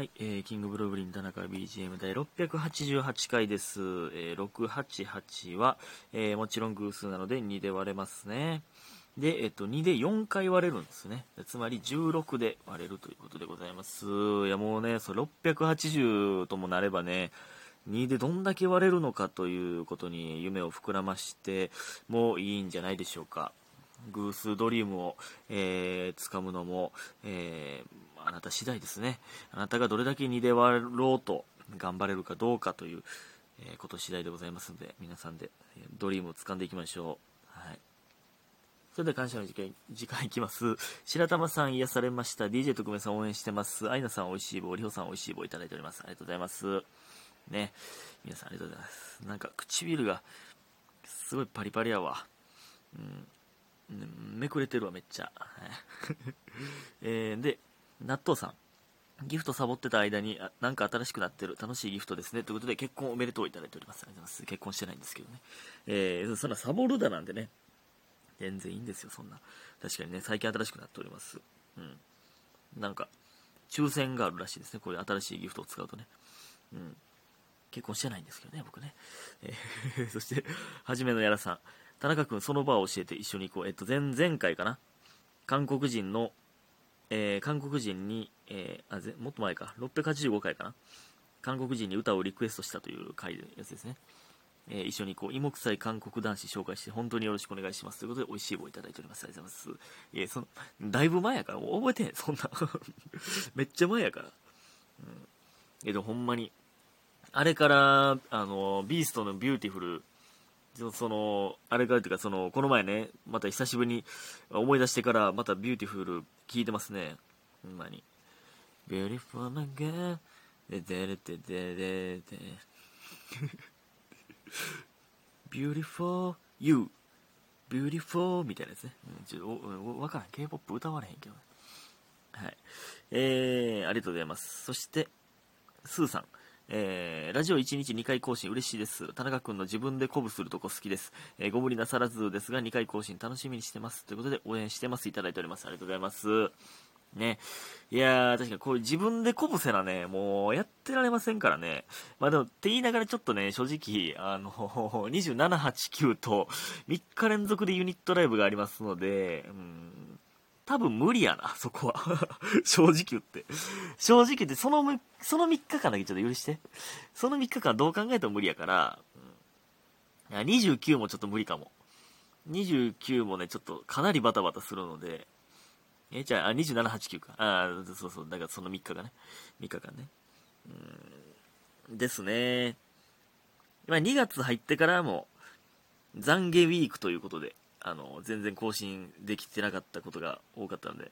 はい、えー、キングブルーブリン田中 BGM 第688回です。えー、688は、えー、もちろん偶数なので2で割れますね。で、えっと、2で4回割れるんですね。つまり16で割れるということでございます。いや、もうね、そう680ともなればね、2でどんだけ割れるのかということに夢を膨らましてもいいんじゃないでしょうか。偶数ドリームを、えー、掴むのも、えーあなた次第ですね。あなたがどれだけ2で割ろうと頑張れるかどうかという、えーこと次第でございますので、皆さんでドリームを掴んでいきましょう。はい。それでは感謝の時間、時間いきます。白玉さん癒されました。DJ 特命さん応援してます。アイナさん美味しい棒、リホさん美味しい棒いただいております。ありがとうございます。ね。皆さんありがとうございます。なんか唇がすごいパリパリやわ。うん。めくれてるわ、めっちゃ。えーで、納豆さん。ギフトサボってた間に、あなんか新しくなってる。楽しいギフトですね。ということで、結婚おめでとういただいております。ありがとうございます。結婚してないんですけどね。えー、そんなサボるだなんてね。全然いいんですよ、そんな。確かにね、最近新しくなっております。うん。なんか、抽選があるらしいですね。こういう新しいギフトを使うとね。うん。結婚してないんですけどね、僕ね。えー そして、はじめのやらさん。田中君、その場を教えて一緒に行こう。えっと、前、前回かな？韓国人の、えー韓国人に、えーあぜもっと前か、685回かな。韓国人に歌をリクエストしたという回のやつですね。えー一緒にこう、芋臭い韓国男子紹介して、本当によろしくお願いします。ということで、美味しい棒いただいております。ありがとうございます。えーその、だいぶ前やから、覚えてへん、そんな。めっちゃ前やから。うん。けど、ほんまに、あれから、あの、 BEAST の Beautiful、その、あれからっていうか、その、この前ね、また久しぶりに思い出してから、また Beautiful 聞いてますね。ほんまに。Beautiful my girl, ででれてででで Beautiful you, beautiful みたいなやつね。うんちょっとわからん。K-POP 歌われへんけど。はい。えー、ありがとうございます。そして、スーさん。えー、ラジオ1日2回更新嬉しいです。田中君の自分で鼓舞するとこ好きです。えーご無理なさらずですが2回更新楽しみにしてます。ということで応援してます。いただいております。ありがとうございます。ね。いやー、確かにこういう自分で鼓舞せなね、もうやってられませんからね。まあでもって言いながらちょっとね、正直、あの、27、8、9と3日連続でユニットライブがありますので、うん、多分無理やな、そこは。正直言って。正直言って、そのむ、その3日間だけちょっと許して。その3日間どう考えても無理やから、うん、29もちょっと無理かも。29もね、ちょっとかなりバタバタするので、え、じゃあ、あ、27、8、9か。あーそうそう、だからその3日がね。3日間ね。うん、ですね。まあ、2月入ってからも、懺悔ウィークということで、あの、全然更新できてなかったことが多かったので、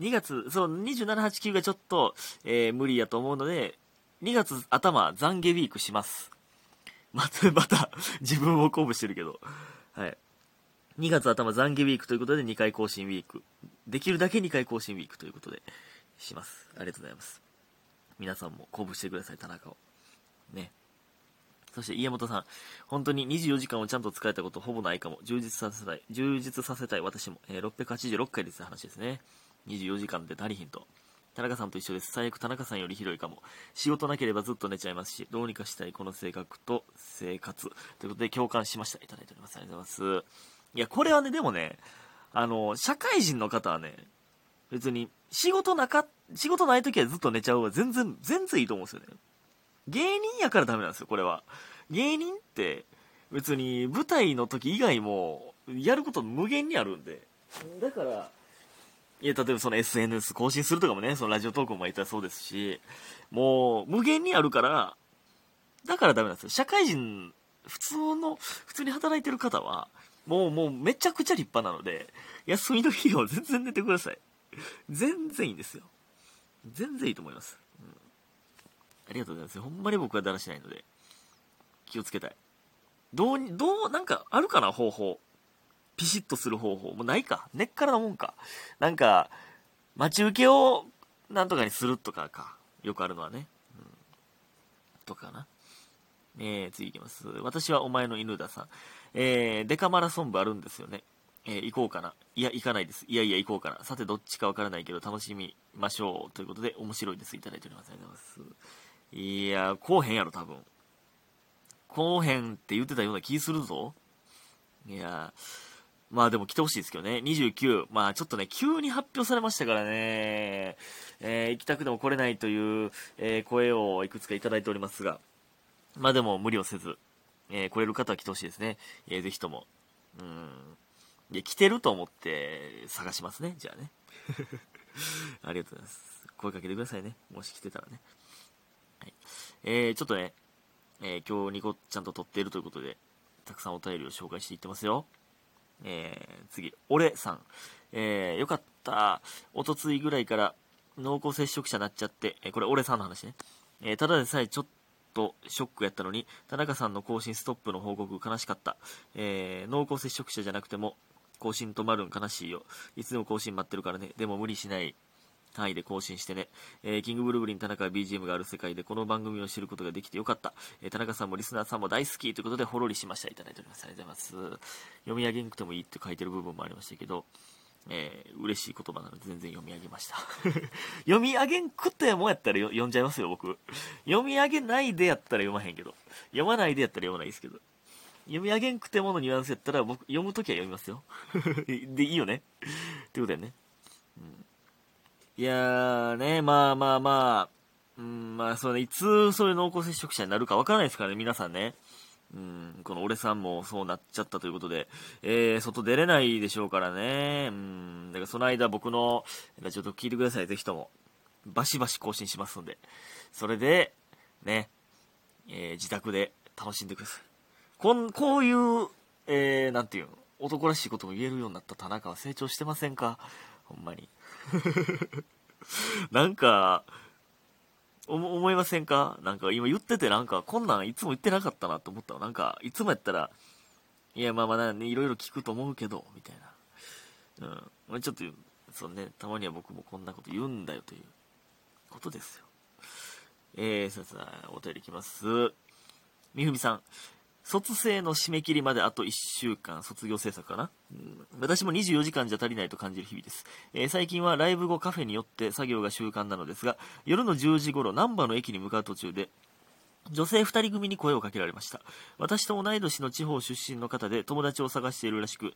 2月、そう、27、8、9がちょっと、えー無理やと思うので、2月頭、懺悔ウィークします。また、また、自分を鼓舞してるけど、はい。2月頭、懺悔ウィークということで、2回更新ウィーク。できるだけ2回更新ウィークということで、します。ありがとうございます。皆さんも鼓舞してください、田中を。ね。そして家元さん、本当に24時間をちゃんと使えたことほぼないかも。充実させたい。充実させたい私も。えー686回です話ですね。24時間で足りひんと。田中さんと一緒です。最悪田中さんより広いかも。仕事なければずっと寝ちゃいますし、どうにかしたいこの性格と生活。ということで共感しました。いただいております。ありがとうございます。いや、これはね、でもね、あの、社会人の方はね、別に、仕事なか、仕事ない時はずっと寝ちゃうは全然、全然いいと思うんですよね。芸人やからダメなんですよ、これは。芸人って、別に舞台の時以外も、やること無限にあるんで。だから、いや、例えばその SNS 更新するとかもね、そのラジオトークも言ったらそうですし、もう、無限にあるから、だからダメなんですよ。社会人、普通の、普通に働いてる方は、もう、もうめちゃくちゃ立派なので、休みの日を全然寝てください。全然いいんですよ。全然いいと思います。うんありがとうございます。ほんまに僕はだらしないので、気をつけたい。どう、どう、なんかあるかな、方法。ピシッとする方法。もうないか。根っからのもんか。なんか、待ち受けをなんとかにするとかか。よくあるのはね。うん、とかな。えー、次いきます。私はお前の犬ださん。えー、デカマラソン部あるんですよね。えー行こうかな。いや、行かないです。いやいや、行こうかな。さて、どっちかわからないけど、楽しみましょう。ということで、面白いです。いただいております。ありがとうございます。いや、こうへんやろ、多分。こうへんって言ってたような気するぞ。いや、まあでも来てほしいですけどね。29。まあちょっとね、急に発表されましたからね。えー行きたくても来れないという、えー声をいくつかいただいておりますが。まあでも無理をせず、えー来れる方は来てほしいですね。えーぜひとも。うん。いや、来てると思って探しますね。じゃあね。ありがとうございます。声かけてくださいね。もし来てたらね。はい。えー、ちょっとね、えー今日ニコちゃんと撮っているということで、たくさんお便りを紹介していってますよ。えー、次、俺さん。えー、よかった。おとついぐらいから濃厚接触者になっちゃって、えーこれ俺さんの話ね。えーただでさえちょっとショックやったのに、田中さんの更新ストップの報告悲しかった。えー濃厚接触者じゃなくても、更新止まるん悲しいよ。いつでも更新待ってるからね。でも無理しない範囲で更新してね。えーキングブルブリン田中は BGM がある世界でこの番組を知ることができてよかった。えー田中さんもリスナーさんも大好きということでほろりしました。いただいております。ありがとうございます。読み上げなくてもいいって書いてる部分もありましたけど、えー嬉しい言葉なので全然読み上げました。読み上げんくってもやったら読んじゃいますよ、僕。読み上げないでやったら読まへんけど。読まないでやったら読まないですけど。読み上げんくてものニュアンスやったら僕読むときは読みますよ。で、いいよね。ってことやね。うんいやーね、まあまあまあ、うん、まあそうね、いつそれ濃厚接触者になるかわからないですからね、皆さんね。うん、この俺さんもそうなっちゃったということで、えー、外出れないでしょうからね。うん、だからその間僕の、ちょっと聞いてください、ぜひとも。バシバシ更新しますんで。それで、ね、えー自宅で楽しんでください。こん、こういう、えー、なんていうの、男らしいことも言えるようになった田中は成長してませんか？ほんまに。なんか、思いませんか？なんか今言っててなんかこんなんいつも言ってなかったなと思ったの。なんかいつもやったら、いやまあまあね、いろいろ聞くと思うけど、みたいな。うん。ちょっと、そうね、たまには僕もこんなこと言うんだよということですよ。えー、さあさあ、お便りいきます。みふみさん。卒生の締め切りまであと1週間、卒業制作かな、うん私も24時間じゃ足りないと感じる日々です、えー最近はライブ後カフェによって作業が習慣なのですが、夜の10時頃、難波の駅に向かう途中で、女性2人組に声をかけられました。私と同い年の地方出身の方で友達を探しているらしく、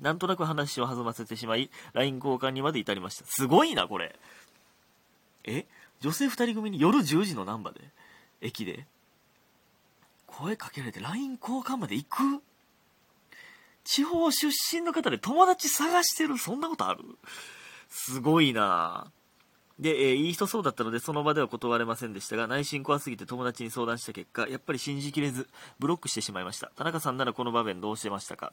なんとなく話を弾ませてしまい、LINE 交換にまで至りました。すごいな、これ。え？女性2人組に夜10時の難波で？駅で？声かけられて LINE 交換まで行く？地方出身の方で友達探してる？そんなことある？すごいな。で、えーいい人そうだったのでその場では断れませんでしたが内心怖すぎて友達に相談した結果やっぱり信じきれずブロックしてしまいました。田中さんならこの場面どうしてましたか？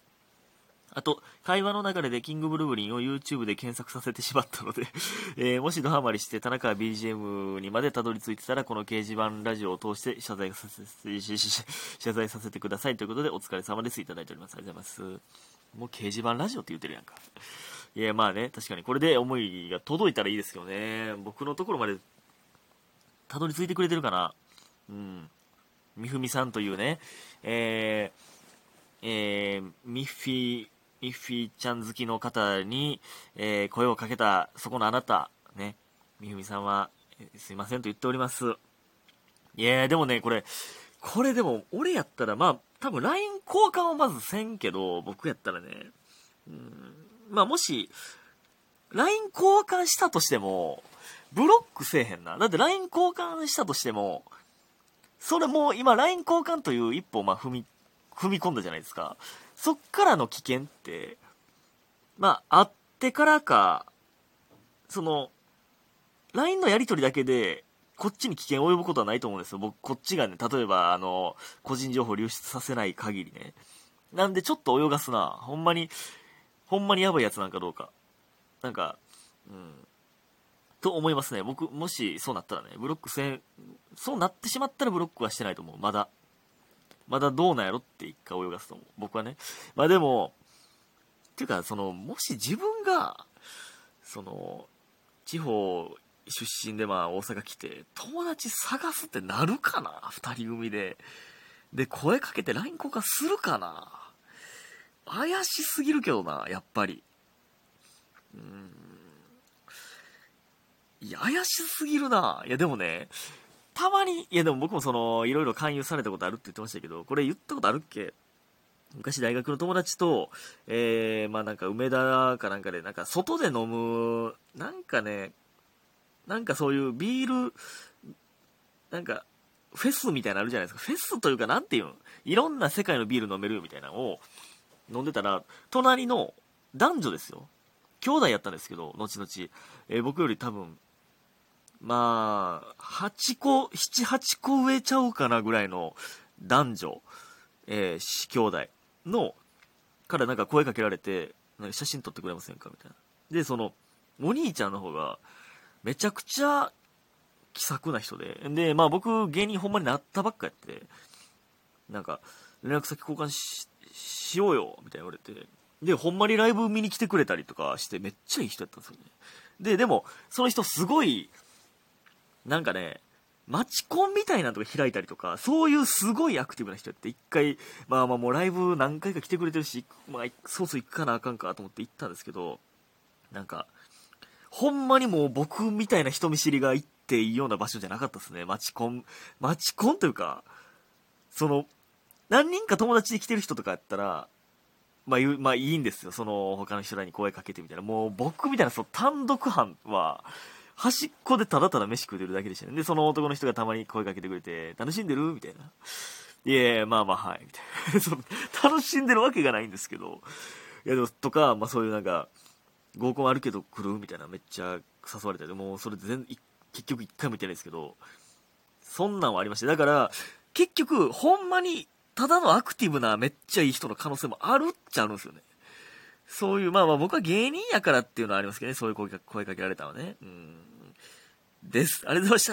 あと、会話の流れでキングブルーリンを YouTube で検索させてしまったので、えーもしドハマりして田中 BGM にまでたどり着いてたら、この掲示板ラジオを通して謝罪させ、ししし謝罪させてくださいということで、お疲れ様です。いただいております。ありがとうございます。もう掲示板ラジオって言ってるやんか。いや、まあね、確かにこれで思いが届いたらいいですけどね。僕のところまでたどり着いてくれてるかな。うん。みふみさんというね、えー、えー、ミッフィー、ミッフィーちゃん好きの方に、えー声をかけた、そこのあなた、ね、みふみさんは、えすいませんと言っております。いやー、でもね、これ、これでも、俺やったら、まあ、多分 LINE 交換はまずせんけど、僕やったらね、うん、まあもし、LINE 交換したとしても、ブロックせえへんな。だって LINE 交換したとしても、それもう今 LINE 交換という一歩まあ踏み、踏み込んだじゃないですか。そっからの危険って、まあ、会ってからか、その、LINE のやり取りだけで、こっちに危険を及ぶことはないと思うんですよ。僕、こっちがね、例えば、あの、個人情報流出させない限りね。なんで、ちょっと泳がすな。ほんまに、ほんまにやばいやつなんかどうか。なんか、うん。と思いますね。僕、もしそうなったらね、ブロックせん、そうなってしまったらブロックはしてないと思う。まだ。まだどうなんやろって一回泳がすと思う。僕はね。まあでも、ていうか、その、もし自分が、その、地方出身でまあ大阪来て、友達探すってなるかな？二人組で。で、声かけて LINE 交換するかな？怪しすぎるけどな、やっぱり。うん。いや、怪しすぎるな。いや、でもね、たまに、いやでも僕もその、いろいろ勧誘されたことあるって言ってましたけど、これ言ったことあるっけ？昔大学の友達と、えー、まあなんか梅田かなんかで、なんか外で飲む、なんかね、なんかそういうビール、なんか、フェスみたいなのあるじゃないですか。フェスというか、なんていうのいろんな世界のビール飲めるみたいなのを飲んでたら、隣の男女ですよ。兄弟やったんですけど、後々。えー、僕より多分、まあ、8個、7、8個上ちゃうかなぐらいの男女、えー、兄弟の、からなんか声かけられて、なんか写真撮ってくれませんかみたいな。で、その、お兄ちゃんの方が、めちゃくちゃ気さくな人で、で、まあ僕、芸人ほんまになったばっかやって、なんか、連絡先交換ししようよ、みたいな言われて、で、ほんまにライブ見に来てくれたりとかして、めっちゃいい人やったんですよね。で、でも、その人すごい、なんかね、マチコンみたいなとこ開いたりとか、そういうすごいアクティブな人やって、一回、まあまあもうライブ何回か来てくれてるし、まあ、そうそう行くかなあかんかと思って行ったんですけど、なんか、ほんまにもう僕みたいな人見知りが行っていいような場所じゃなかったですね。マチコン、マチコンというか、その、何人か友達で来てる人とかやったら、まあ、まあいいんですよ。その他の人らに声かけてみたいな。もう僕みたいなその単独犯は、端っこでただただ飯食うてるだけでしたね。で、その男の人がたまに声かけてくれて、楽しんでる？みたいな。いやまあまあ、はい。みたいな。楽しんでるわけがないんですけど。いや、でも、とか、まあそういうなんか、合コンあるけど来る？みたいなめっちゃ誘われて、もうそれ全結局一回も行ってないですけど、そんなんはありました。だから、結局、ほんまに、ただのアクティブなめっちゃいい人の可能性もあるっちゃあるんですよね。そういう、まあまあ僕は芸人やからっていうのはありますけどね、そういう声かけられたのね。うん。です。ありがとうございました。